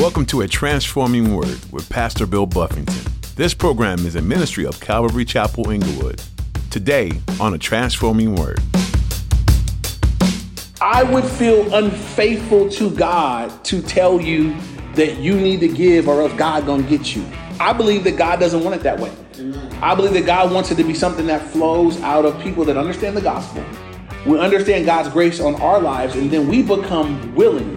Welcome to A Transforming Word with Pastor Bill Buffington. This program is a ministry of Calvary Chapel Inglewood. Today on A Transforming Word. I would feel unfaithful to God to tell you that you need to give or else God gonna get you. I believe that God doesn't want it that way. I believe that God wants it to be something that flows out of people that understand the gospel. We understand God's grace on our lives, and then we become willing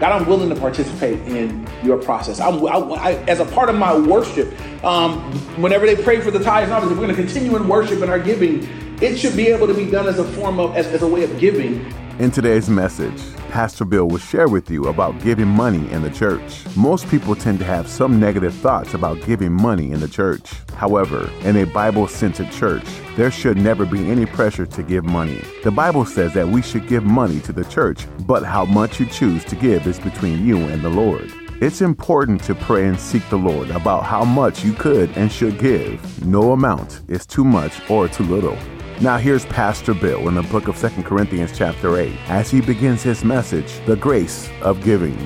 God, I'm willing to participate in your process. I'm, I, I, as a part of my worship, um, whenever they pray for the tithes and offers, if we're going to continue in worship and our giving, it should be able to be done as a form of, as, as a way of giving in today's message, Pastor Bill will share with you about giving money in the church. Most people tend to have some negative thoughts about giving money in the church. However, in a Bible centered church, there should never be any pressure to give money. The Bible says that we should give money to the church, but how much you choose to give is between you and the Lord. It's important to pray and seek the Lord about how much you could and should give. No amount is too much or too little. Now here's Pastor Bill in the book of Second Corinthians chapter 8 as he begins his message, The Grace of Giving.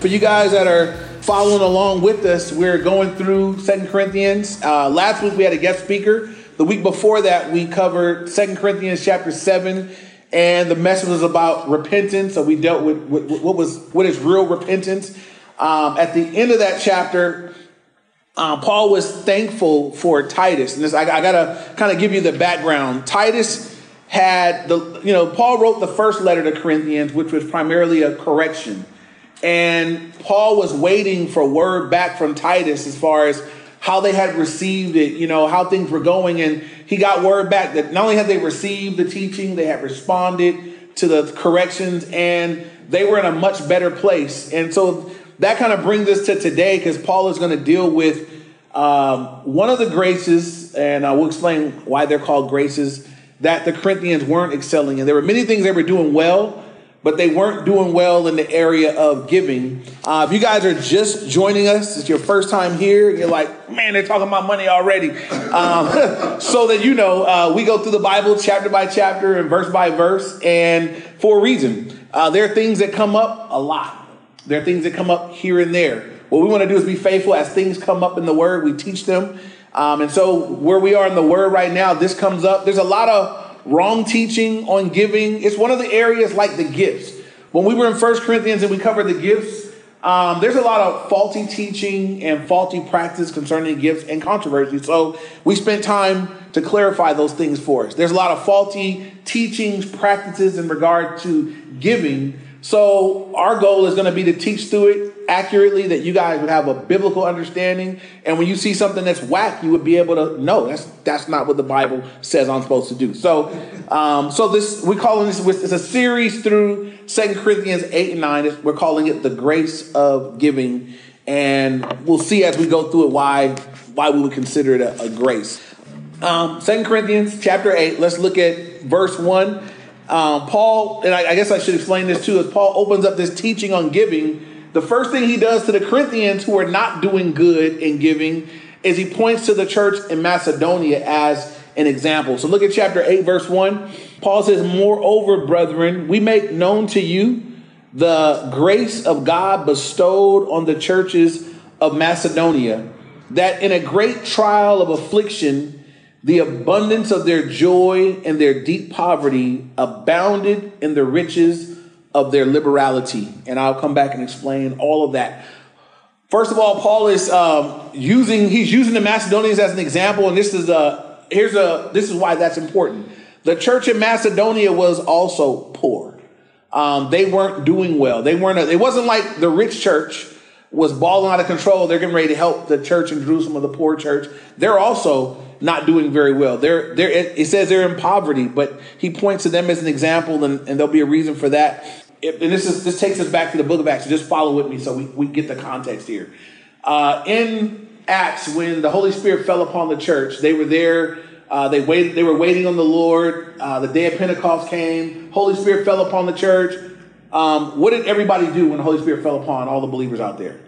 For you guys that are following along with us, we're going through Second Corinthians. Uh, last week we had a guest speaker. The week before that we covered Second Corinthians chapter 7 and the message was about repentance. So we dealt with, what was what is real repentance. Um, at the end of that chapter, um, Paul was thankful for Titus. And this, I, I got to kind of give you the background. Titus had the, you know, Paul wrote the first letter to Corinthians, which was primarily a correction. And Paul was waiting for word back from Titus as far as how they had received it, you know, how things were going. And he got word back that not only had they received the teaching, they had responded to the corrections and they were in a much better place. And so that kind of brings us to today because Paul is going to deal with um, one of the graces, and I will explain why they're called graces, that the Corinthians weren't excelling in. There were many things they were doing well, but they weren't doing well in the area of giving. Uh, if you guys are just joining us, it's your first time here, you're like, man, they're talking about money already. Um, so that you know, uh, we go through the Bible chapter by chapter and verse by verse, and for a reason. Uh, there are things that come up a lot. There are things that come up here and there. What we want to do is be faithful as things come up in the Word. We teach them. Um, and so, where we are in the Word right now, this comes up. There's a lot of wrong teaching on giving. It's one of the areas like the gifts. When we were in First Corinthians and we covered the gifts, um, there's a lot of faulty teaching and faulty practice concerning gifts and controversy. So we spent time to clarify those things for us. There's a lot of faulty teachings, practices in regard to giving so our goal is going to be to teach through it accurately, that you guys would have a biblical understanding, and when you see something that's whack, you would be able to know that's that's not what the Bible says I'm supposed to do. So, um, so this we're calling this it's a series through Second Corinthians eight and nine. We're calling it the grace of giving, and we'll see as we go through it why why we would consider it a, a grace. Um, Second Corinthians chapter eight. Let's look at verse one. Um, Paul, and I, I guess I should explain this too, as Paul opens up this teaching on giving, the first thing he does to the Corinthians who are not doing good in giving is he points to the church in Macedonia as an example. So look at chapter 8, verse 1. Paul says, Moreover, brethren, we make known to you the grace of God bestowed on the churches of Macedonia, that in a great trial of affliction, the abundance of their joy and their deep poverty abounded in the riches of their liberality. And I'll come back and explain all of that. First of all, Paul is um, using he's using the Macedonians as an example, and this is a here's a this is why that's important. The church in Macedonia was also poor. Um, they weren't doing well. They weren't. A, it wasn't like the rich church was balling out of control. They're getting ready to help the church in Jerusalem the poor church. They're also not doing very well. They're, they're, it says they're in poverty, but he points to them as an example, and, and there'll be a reason for that. and this is this takes us back to the book of Acts. Just follow with me so we, we get the context here. Uh, in Acts, when the Holy Spirit fell upon the church, they were there. Uh, they waited. They were waiting on the Lord. Uh, the day of Pentecost came. Holy Spirit fell upon the church. Um, what did everybody do when the Holy Spirit fell upon all the believers out there?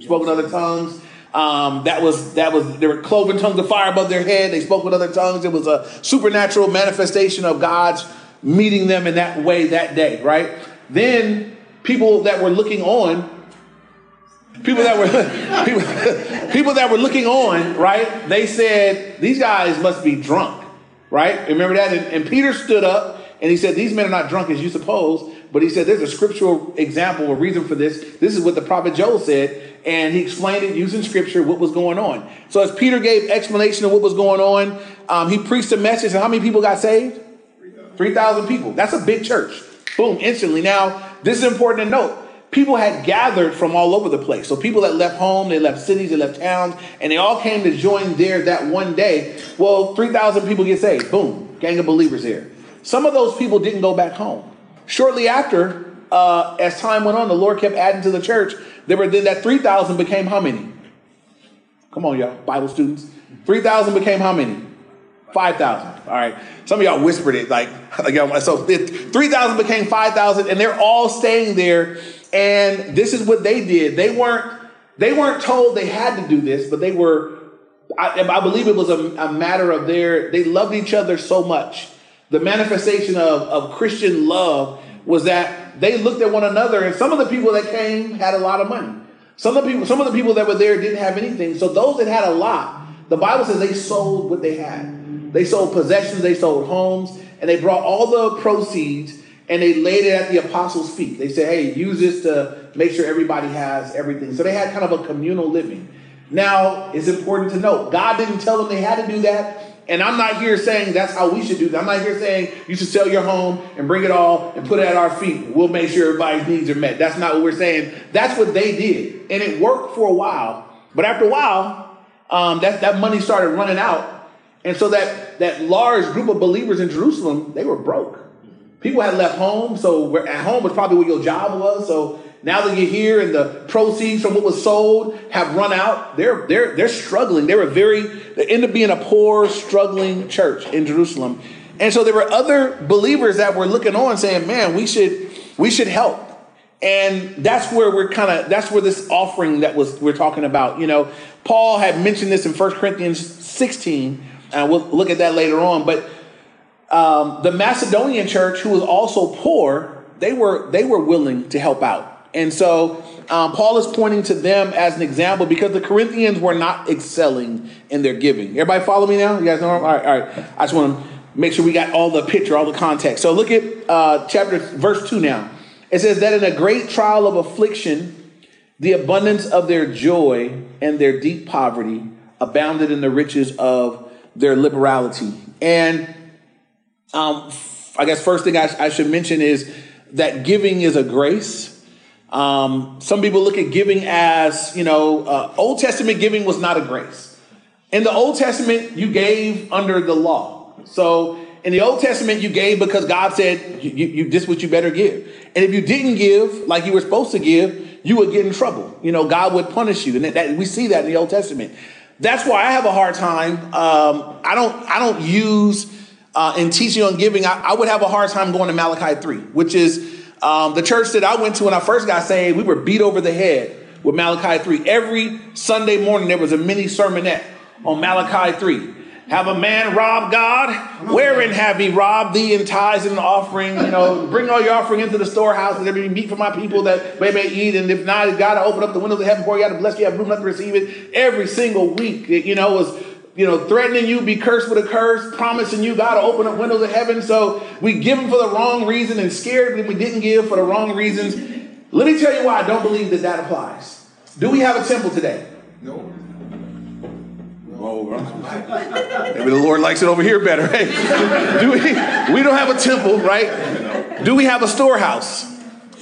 Spoke in other tongues. Um, that was that was there were cloven tongues of fire above their head. They spoke with other tongues. It was a supernatural manifestation of God's meeting them in that way that day, right? Then people that were looking on, people that were people, people that were looking on, right? They said these guys must be drunk, right? Remember that? And, and Peter stood up and he said, These men are not drunk as you suppose. But he said, There's a scriptural example, a reason for this. This is what the prophet Joel said. And he explained it using scripture, what was going on. So as Peter gave explanation of what was going on, um, he preached a message. And how many people got saved? 3,000 people. That's a big church. Boom, instantly. Now, this is important to note. People had gathered from all over the place. So people that left home, they left cities, they left towns, and they all came to join there that one day. Well, 3,000 people get saved. Boom, gang of believers here. Some of those people didn't go back home. Shortly after, uh, as time went on, the Lord kept adding to the church. There were then that 3,000 became how many? Come on, y'all, Bible students. 3,000 became how many? 5,000. All right. Some of y'all whispered it like, like so 3,000 became 5,000 and they're all staying there. And this is what they did. They weren't, they weren't told they had to do this, but they were, I, I believe it was a, a matter of their, they loved each other so much the manifestation of, of Christian love was that they looked at one another, and some of the people that came had a lot of money. Some of the people, some of the people that were there didn't have anything. So those that had a lot, the Bible says they sold what they had. They sold possessions, they sold homes, and they brought all the proceeds and they laid it at the apostles' feet. They said, "Hey, use this to make sure everybody has everything." So they had kind of a communal living. Now, it's important to note, God didn't tell them they had to do that. And I'm not here saying that's how we should do that. I'm not here saying you should sell your home and bring it all and put it at our feet. We'll make sure everybody's needs are met. That's not what we're saying. That's what they did. And it worked for a while. But after a while, um, that, that money started running out. And so that, that large group of believers in Jerusalem, they were broke. People had left home. So at home was probably where your job was. So now that you're here and the proceeds from what was sold have run out, they're they're they're struggling. They were very they end up being a poor, struggling church in Jerusalem. And so there were other believers that were looking on saying, Man, we should we should help. And that's where we're kind of that's where this offering that was we're talking about. You know, Paul had mentioned this in 1 Corinthians 16, and we'll look at that later on. But um, the Macedonian church, who was also poor, they were they were willing to help out. And so um, Paul is pointing to them as an example because the Corinthians were not excelling in their giving. Everybody follow me now? You guys know? All right, all right. I just want to make sure we got all the picture, all the context. So look at uh, chapter, verse 2 now. It says that in a great trial of affliction, the abundance of their joy and their deep poverty abounded in the riches of their liberality. And um, I guess first thing I, I should mention is that giving is a grace um, some people look at giving as, you know, uh, Old Testament giving was not a grace. In the Old Testament, you gave under the law. So in the Old Testament, you gave because God said, you, you, this what you better give. And if you didn't give like you were supposed to give, you would get in trouble. You know, God would punish you. And that, that we see that in the Old Testament. That's why I have a hard time. Um, I don't, I don't use uh, in teaching on giving. I, I would have a hard time going to Malachi 3, which is um, the church that I went to when I first got saved, we were beat over the head with Malachi 3. Every Sunday morning, there was a mini sermonette on Malachi 3. Have a man rob God? Wherein have he robbed thee in tithes and offering? You know, bring all your offering into the storehouse and there be meat for my people that they may eat. And if not, God I open up the windows of heaven for you, got to bless you, have room enough to receive it. Every single week, you know, was you know, threatening you, be cursed with a curse, promising you God to open up windows of heaven. So we give them for the wrong reason and scared that we didn't give for the wrong reasons. Let me tell you why I don't believe that that applies. Do we have a temple today? No. Oh, maybe the Lord likes it over here better. Hey, do we? We don't have a temple, right? Do we have a storehouse?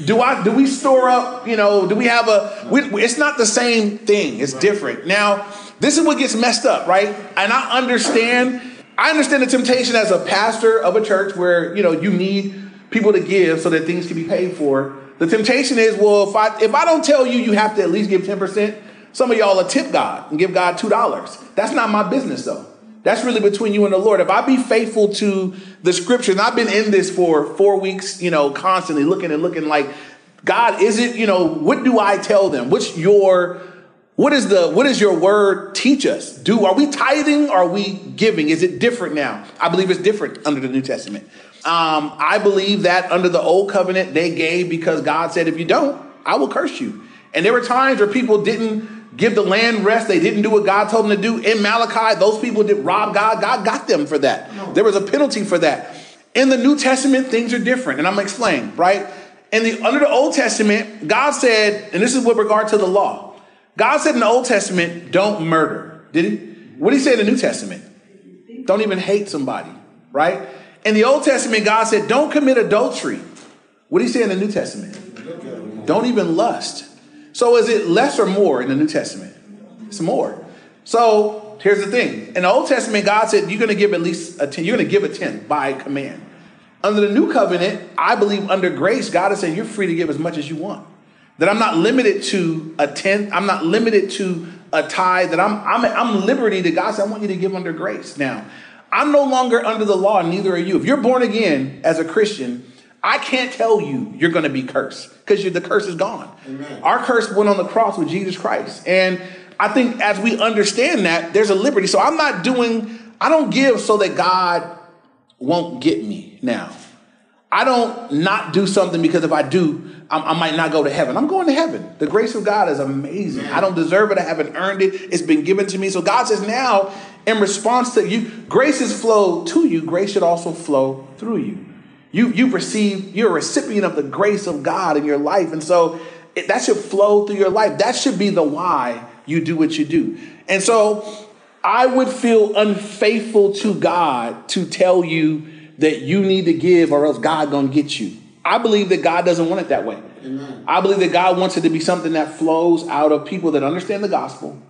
Do I? Do we store up? You know? Do we have a? We, it's not the same thing. It's different. Now, this is what gets messed up, right? And I understand, I understand the temptation as a pastor of a church where, you know, you need people to give so that things can be paid for. The temptation is, well, if I if I don't tell you you have to at least give 10%, some of y'all will tip God and give God $2. That's not my business though. That's really between you and the Lord. If I be faithful to the scripture, and I've been in this for four weeks, you know, constantly looking and looking like, God, is it, you know, what do I tell them? What's your what is the what does your word teach us? Do are we tithing? Or are we giving? Is it different now? I believe it's different under the New Testament. Um, I believe that under the old covenant they gave because God said, if you don't, I will curse you. And there were times where people didn't give the land rest. They didn't do what God told them to do. In Malachi, those people did rob God. God got them for that. There was a penalty for that. In the New Testament, things are different. And I'm going to explain, right? In the under the Old Testament, God said, and this is with regard to the law. God said in the Old Testament, don't murder. Did he? What did he say in the New Testament? Don't even hate somebody, right? In the Old Testament, God said, don't commit adultery. What did he say in the New Testament? Don't even lust. So is it less or more in the New Testament? It's more. So here's the thing. In the Old Testament, God said you're going to give at least a 10, you're going to give a 10 by command. Under the new covenant, I believe under grace, God is saying you're free to give as much as you want. That I'm not limited to a tenth, I'm not limited to a tithe, that I'm I'm I'm liberty to God said, I want you to give under grace. Now, I'm no longer under the law, neither are you. If you're born again as a Christian, I can't tell you you're going to be cursed because the curse is gone. Amen. Our curse went on the cross with Jesus Christ. And I think as we understand that, there's a liberty. So I'm not doing, I don't give so that God won't get me now. I don't not do something because if I do, I, I might not go to heaven. I'm going to heaven. The grace of God is amazing. I don't deserve it. I haven't earned it. It's been given to me. So God says now, in response to you, grace has flowed to you. Grace should also flow through you. You you've received. You're a recipient of the grace of God in your life, and so it, that should flow through your life. That should be the why you do what you do. And so I would feel unfaithful to God to tell you that you need to give or else God gonna get you. I believe that God doesn't want it that way. Amen. I believe that God wants it to be something that flows out of people that understand the gospel.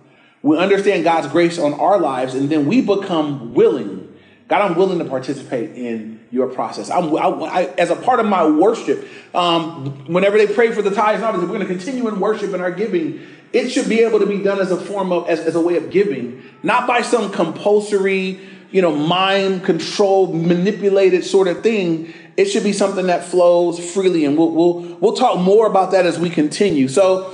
We understand God's grace on our lives, and then we become willing. God, I'm willing to participate in your process. I'm, I, I, as a part of my worship, um, whenever they pray for the tithes and others, we're going to continue in worship and our giving. It should be able to be done as a form of, as, as a way of giving, not by some compulsory, you know, mind controlled, manipulated sort of thing. It should be something that flows freely, and we'll we'll we'll talk more about that as we continue. So,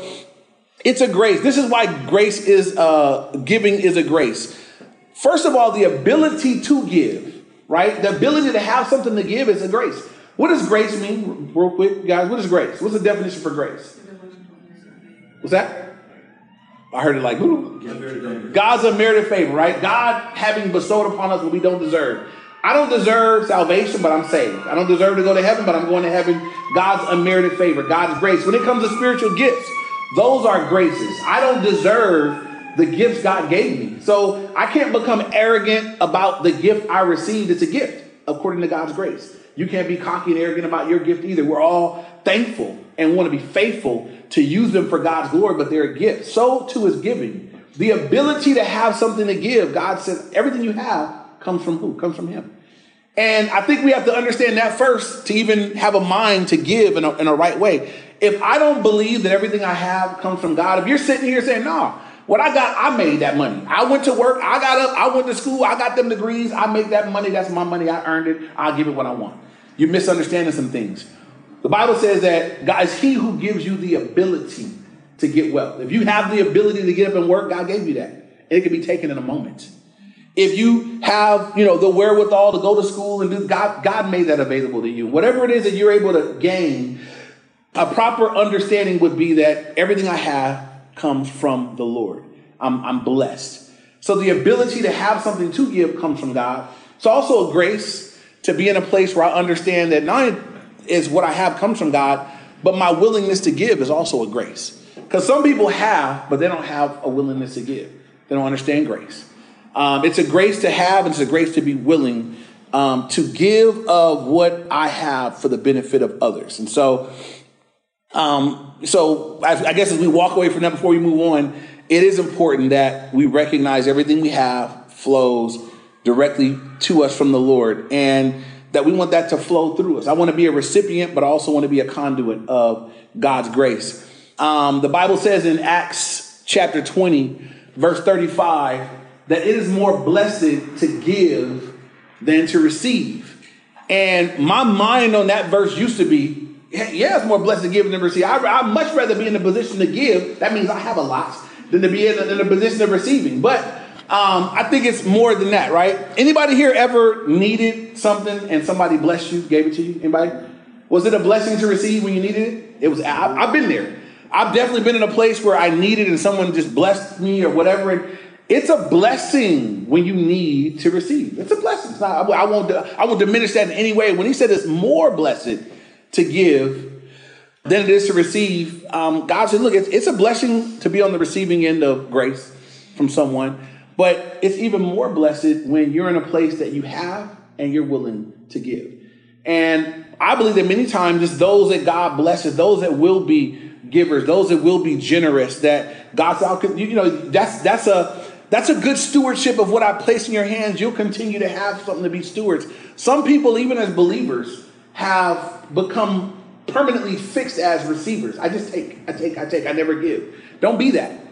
it's a grace. This is why grace is uh, giving is a grace. First of all, the ability to give, right? The ability to have something to give is a grace. What does grace mean, real quick, guys? What is grace? What's the definition for grace? What's that? I heard it like, Ooh. God's unmerited favor, right? God having bestowed upon us what we don't deserve. I don't deserve salvation, but I'm saved. I don't deserve to go to heaven, but I'm going to heaven. God's unmerited favor, God's grace. When it comes to spiritual gifts, those are graces. I don't deserve the gifts God gave me. So I can't become arrogant about the gift I received. It's a gift according to God's grace. You can't be cocky and arrogant about your gift either. We're all thankful and want to be faithful to use them for God's glory, but they're a gift. So too is giving. The ability to have something to give, God says everything you have comes from who? Comes from Him. And I think we have to understand that first to even have a mind to give in a, in a right way. If I don't believe that everything I have comes from God, if you're sitting here saying, no, what I got, I made that money. I went to work, I got up, I went to school, I got them degrees, I make that money, that's my money, I earned it, I'll give it what I want. You're misunderstanding some things. The Bible says that God is He who gives you the ability to get wealth. If you have the ability to get up and work, God gave you that. And It can be taken in a moment. If you have, you know, the wherewithal to go to school and do, God, God made that available to you. Whatever it is that you're able to gain, a proper understanding would be that everything I have comes from the Lord. I'm, I'm blessed. So the ability to have something to give comes from God. It's also a grace to be in a place where I understand that not is what I have comes from God, but my willingness to give is also a grace. Because some people have, but they don't have a willingness to give. They don't understand grace. Um, it's a grace to have, and it's a grace to be willing um, to give of what I have for the benefit of others. And so, um, so I, I guess as we walk away from that before we move on, it is important that we recognize everything we have flows directly to us from the Lord. And that we want that to flow through us. I want to be a recipient, but I also want to be a conduit of God's grace. Um, the Bible says in Acts chapter 20, verse 35, that it is more blessed to give than to receive. And my mind on that verse used to be, yeah, it's more blessed to give than to receive. I, would much rather be in a position to give. That means I have a lot than to be in a, in a position of receiving. But um, I think it's more than that, right? Anybody here ever needed something and somebody blessed you, gave it to you? Anybody? Was it a blessing to receive when you needed it? It was. I, have been there. I've definitely been in a place where I needed and someone just blessed me or whatever. And it's a blessing when you need to receive. It's a blessing. It's not, I won't, I won't diminish that in any way. When he said it's more blessed to give than it is to receive, um, God said, look, it's, it's a blessing to be on the receiving end of grace from someone, but it's even more blessed when you're in a place that you have and you're willing to give. And I believe that many times it's those that God blesses, those that will be givers, those that will be generous, that God's out, you know, that's, that's a, that's a good stewardship of what I place in your hands. You'll continue to have something to be stewards. Some people, even as believers, have become permanently fixed as receivers. I just take, I take, I take, I never give. Don't be that.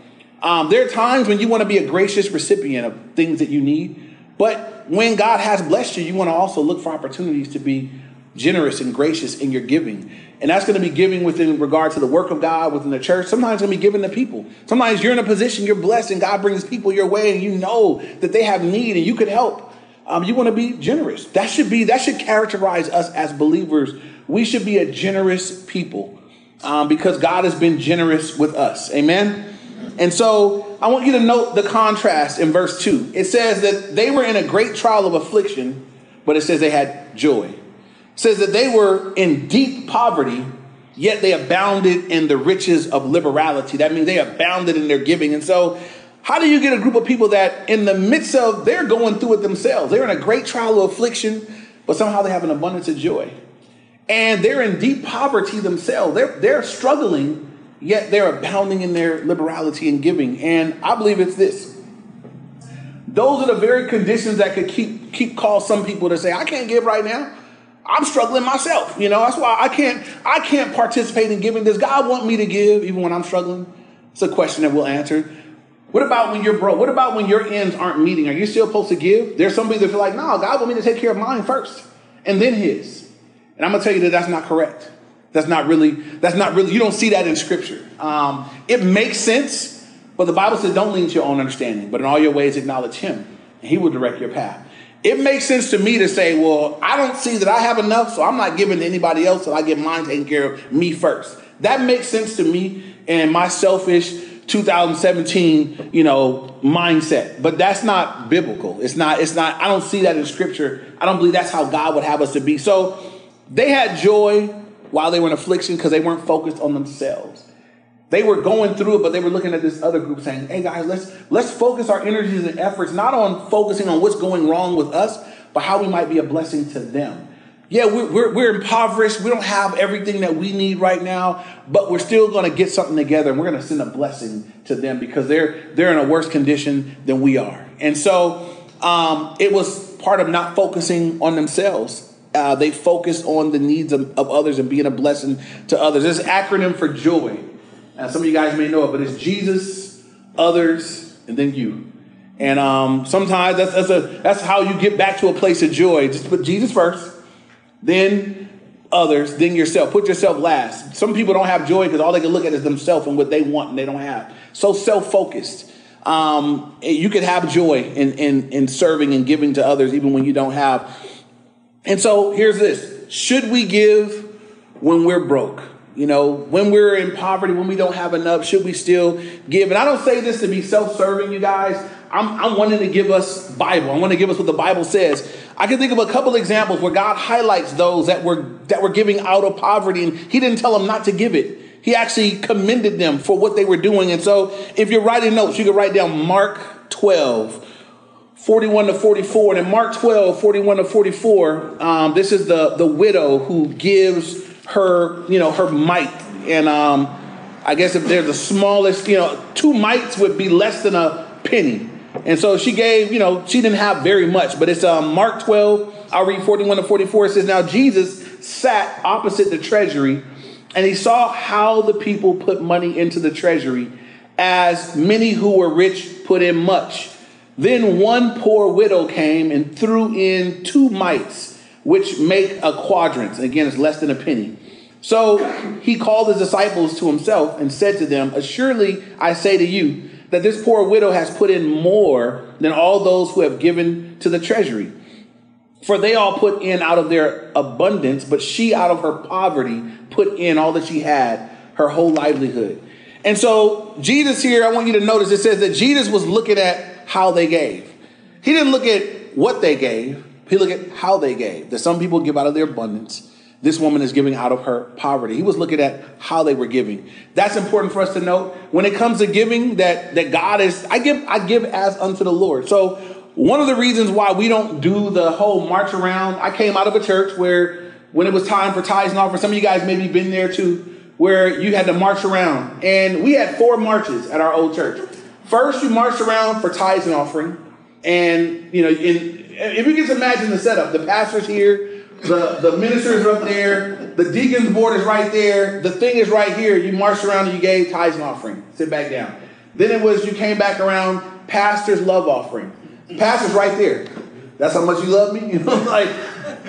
Um, there are times when you want to be a gracious recipient of things that you need, but when God has blessed you, you want to also look for opportunities to be generous and gracious in your giving. And that's going to be giving within regard to the work of God within the church. Sometimes it's going to be giving to people. Sometimes you're in a position, you're blessed, and God brings people your way, and you know that they have need and you could help. Um, you want to be generous. That should be that should characterize us as believers. We should be a generous people um, because God has been generous with us. Amen. And so I want you to note the contrast in verse 2. It says that they were in a great trial of affliction, but it says they had joy says that they were in deep poverty, yet they abounded in the riches of liberality. That means they abounded in their giving. And so, how do you get a group of people that, in the midst of, they're going through it themselves? They're in a great trial of affliction, but somehow they have an abundance of joy. And they're in deep poverty themselves. They're, they're struggling, yet they're abounding in their liberality and giving. And I believe it's this. Those are the very conditions that could keep keep cause some people to say, I can't give right now. I'm struggling myself. You know, that's why I can't I can't participate in giving. Does God want me to give even when I'm struggling? It's a question that we'll answer. What about when you're broke? What about when your ends aren't meeting? Are you still supposed to give? There's some people that feel like, no, God want me to take care of mine first and then his. And I'm gonna tell you that that's not correct. That's not really, that's not really, you don't see that in scripture. Um, it makes sense, but the Bible says don't lean to your own understanding, but in all your ways acknowledge him, and he will direct your path it makes sense to me to say, well, I don't see that I have enough, so I'm not giving to anybody else, so I get mine taken care of me first. That makes sense to me and my selfish 2017, you know, mindset. But that's not biblical. It's not, it's not, I don't see that in scripture. I don't believe that's how God would have us to be. So they had joy while they were in affliction because they weren't focused on themselves. They were going through it, but they were looking at this other group saying, hey guys, let's let's focus our energies and efforts not on focusing on what's going wrong with us, but how we might be a blessing to them. Yeah, we're, we're, we're impoverished. We don't have everything that we need right now, but we're still going to get something together and we're going to send a blessing to them because they're, they're in a worse condition than we are. And so um, it was part of not focusing on themselves. Uh, they focus on the needs of, of others and being a blessing to others. An acronym for joy. And some of you guys may know it, but it's Jesus, others, and then you. And um, sometimes that's, that's, a, that's how you get back to a place of joy. Just put Jesus first, then others, then yourself. Put yourself last. Some people don't have joy because all they can look at is themselves and what they want and they don't have. So self focused. Um, you can have joy in, in, in serving and giving to others even when you don't have. And so here's this Should we give when we're broke? You know, when we're in poverty, when we don't have enough, should we still give? And I don't say this to be self-serving, you guys. I'm, I'm wanting to give us Bible. I want to give us what the Bible says. I can think of a couple examples where God highlights those that were that were giving out of poverty, and He didn't tell them not to give it. He actually commended them for what they were doing. And so, if you're writing notes, you can write down Mark 12, 41 to 44. And in Mark 12, 41 to 44, um, this is the, the widow who gives her, you know, her mite. And um, I guess if they're the smallest, you know, two mites would be less than a penny. And so she gave, you know, she didn't have very much, but it's um, Mark 12, I'll read 41 to 44. It says, Now Jesus sat opposite the treasury, and he saw how the people put money into the treasury, as many who were rich put in much. Then one poor widow came and threw in two mites which make a quadrant. Again, it's less than a penny. So he called his disciples to himself and said to them, Assuredly, I say to you, that this poor widow has put in more than all those who have given to the treasury. For they all put in out of their abundance, but she out of her poverty put in all that she had, her whole livelihood. And so, Jesus here, I want you to notice it says that Jesus was looking at how they gave. He didn't look at what they gave, he looked at how they gave. That some people give out of their abundance. This woman is giving out of her poverty. He was looking at how they were giving. That's important for us to note. When it comes to giving, that, that God is, I give, I give as unto the Lord. So one of the reasons why we don't do the whole march around, I came out of a church where when it was time for tithes and offering, some of you guys maybe been there too, where you had to march around. And we had four marches at our old church. First, you marched around for tithes and offering. And, you know, in, if you can imagine the setup, the pastor's here, the, the ministers up there, the deacon's board is right there, the thing is right here. You marched around and you gave tithes and offering. Sit back down. Then it was you came back around, pastor's love offering. Pastor's right there. That's how much you love me. You know, like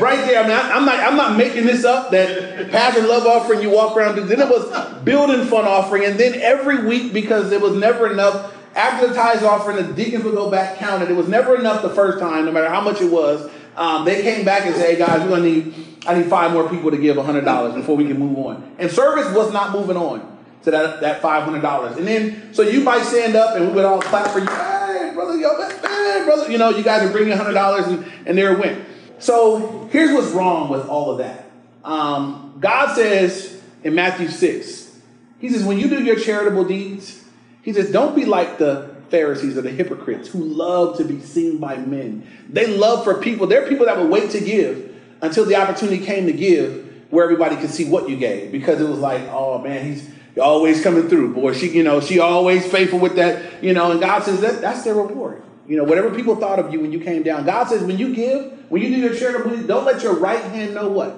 right there. I mean, I, am not I'm not making this up. That pastor love offering you walk around. Then it was building fund offering, and then every week because there was never enough. After the tithes offering, the deacons would go back count it. It was never enough the first time, no matter how much it was. Um, they came back and said, "Hey guys, we're gonna need I need five more people to give hundred dollars before we can move on." And service was not moving on to that that five hundred dollars. And then so you might stand up and we would all clap for you. Hey, brother, yo, man, brother, you know, you guys are bringing hundred dollars, and and there it went. So here's what's wrong with all of that. Um, God says in Matthew 6, He says, when you do your charitable deeds, He says, don't be like the Pharisees or the hypocrites who love to be seen by men. They love for people. There are people that would wait to give until the opportunity came to give where everybody could see what you gave because it was like, oh man, he's always coming through. Boy, she, you know, she always faithful with that, you know, and God says that that's their reward. You know, whatever people thought of you when you came down. God says when you give, when you do your charitable, don't let your right hand know what?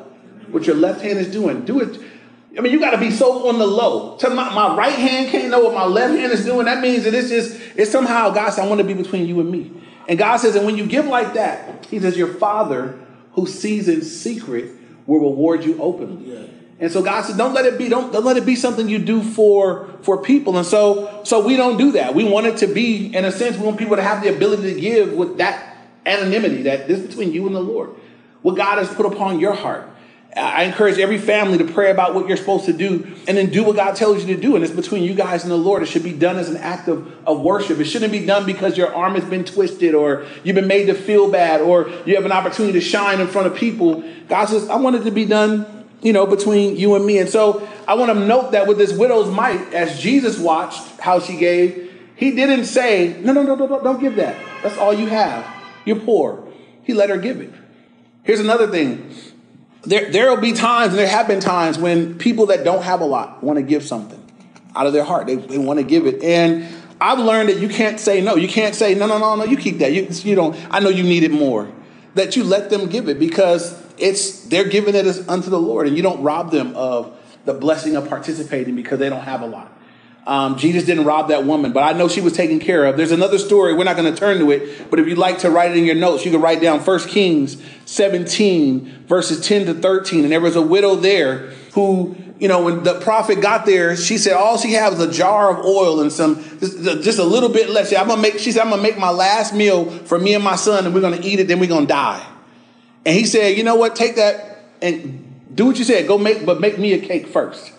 What your left hand is doing. Do it. I mean, you got to be so on the low. Tell my, my right hand can't know what my left hand is doing. That means that it's just, it's somehow, God says, I want to be between you and me. And God says, and when you give like that, He says, your Father who sees in secret will reward you openly. Yeah. And so God said, don't let it be, don't, don't let it be something you do for, for people. And so, so we don't do that. We want it to be, in a sense, we want people to have the ability to give with that anonymity that this is between you and the Lord. What God has put upon your heart. I encourage every family to pray about what you're supposed to do and then do what God tells you to do. And it's between you guys and the Lord. It should be done as an act of, of worship. It shouldn't be done because your arm has been twisted or you've been made to feel bad or you have an opportunity to shine in front of people. God says, I want it to be done you know, between you and me. And so I want to note that with this widow's mite, as Jesus watched how she gave, he didn't say, no, no, no, no, don't give that. That's all you have. You're poor. He let her give it. Here's another thing. There, there will be times, and there have been times, when people that don't have a lot want to give something out of their heart. They, they want to give it. And I've learned that you can't say no. You can't say, no, no, no, no, you keep that. You, you don't, I know you need it more. That you let them give it because it's they're giving it unto the Lord, and you don't rob them of the blessing of participating because they don't have a lot. Um, Jesus didn't rob that woman, but I know she was taken care of. There's another story. We're not going to turn to it, but if you'd like to write it in your notes, you can write down 1 Kings 17, verses 10 to 13. And there was a widow there who, you know, when the prophet got there, she said all she had was a jar of oil and some, just, a little bit left. She said, I'm gonna make, she said, I'm gonna make my last meal for me and my son, and we're gonna eat it, then we're gonna die. And he said, you know what? Take that and do what you said. Go make, but make me a cake first.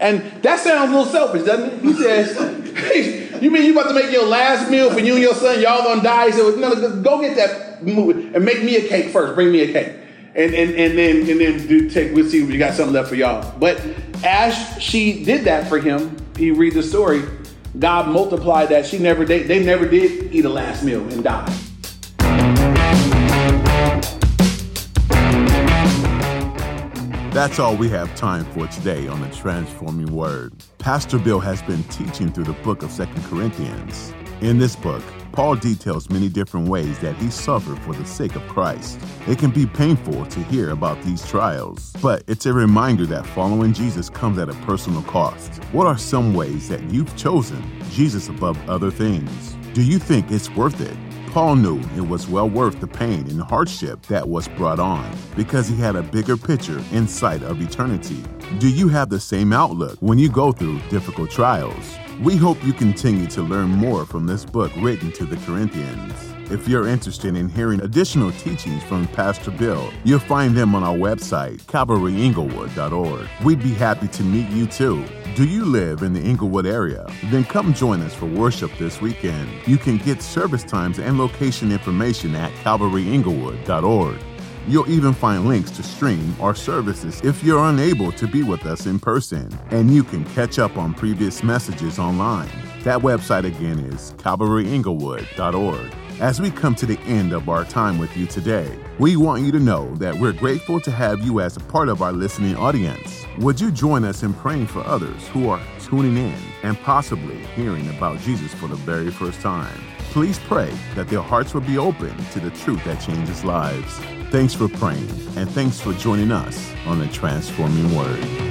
And that sounds a little selfish, doesn't it? He says, you mean you about to make your last meal for you and your son? Y'all gonna die? He said, no, go get that movie and make me a cake first. Bring me a cake. And, and, and then and then do take we'll see if you got something left for y'all. But as she did that for him, you read the story, God multiplied that. She never they, they never did eat a last meal and die. That's all we have time for today on the Transforming Word. Pastor Bill has been teaching through the book of Second Corinthians. In this book, Paul details many different ways that he suffered for the sake of Christ. It can be painful to hear about these trials, but it's a reminder that following Jesus comes at a personal cost. What are some ways that you've chosen Jesus above other things? Do you think it's worth it? Paul knew it was well worth the pain and hardship that was brought on because he had a bigger picture in sight of eternity. Do you have the same outlook when you go through difficult trials? We hope you continue to learn more from this book written to the Corinthians. If you're interested in hearing additional teachings from Pastor Bill, you'll find them on our website, calvaryinglewood.org. We'd be happy to meet you too. Do you live in the Inglewood area? Then come join us for worship this weekend. You can get service times and location information at calvaryinglewood.org. You'll even find links to stream our services if you're unable to be with us in person, and you can catch up on previous messages online. That website again is calvaryinglewood.org. As we come to the end of our time with you today, we want you to know that we're grateful to have you as a part of our listening audience. Would you join us in praying for others who are tuning in and possibly hearing about Jesus for the very first time? Please pray that their hearts will be open to the truth that changes lives. Thanks for praying, and thanks for joining us on the Transforming Word.